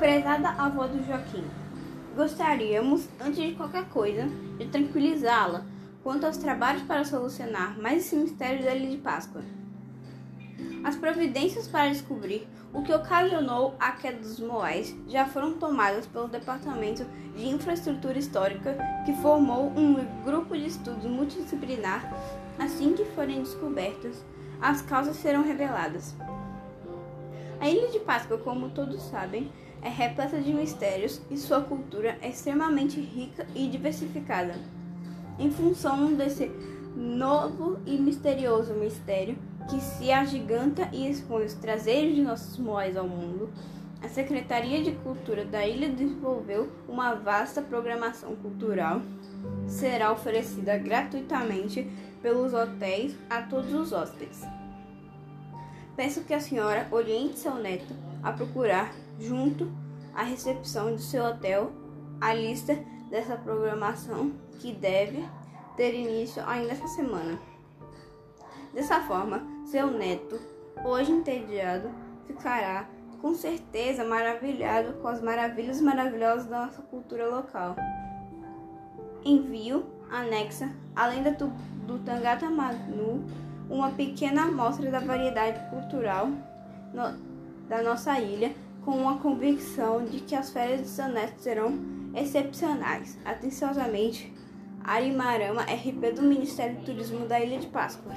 Prezada avó do Joaquim, gostaríamos, antes de qualquer coisa, de tranquilizá-la quanto aos trabalhos para solucionar mais esse mistério da Ilha de Páscoa. As providências para descobrir o que ocasionou a queda dos Moais já foram tomadas pelo Departamento de Infraestrutura Histórica, que formou um grupo de estudos multidisciplinar. Assim que forem descobertas, as causas serão reveladas. A Ilha de Páscoa, como todos sabem, é repleta de mistérios e sua cultura é extremamente rica e diversificada. Em função desse novo e misterioso mistério que se agiganta e expõe os traseiros de nossos moais ao mundo, a Secretaria de Cultura da ilha desenvolveu uma vasta programação cultural. Será oferecida gratuitamente pelos hotéis a todos os hóspedes. Peço que a senhora oriente seu neto a procurar, junto à recepção do seu hotel, a lista dessa programação que deve ter início ainda essa semana. Dessa forma, seu neto, hoje entediado, ficará com certeza maravilhado com as maravilhas maravilhosas da nossa cultura local. Envio anexa a lenda do, Tangata Manu, uma pequena amostra da variedade cultural no, da nossa ilha, com a convicção de que as férias de seu neto serão excepcionais. Atenciosamente, Arimarama, RP do Ministério do Turismo da Ilha de Páscoa.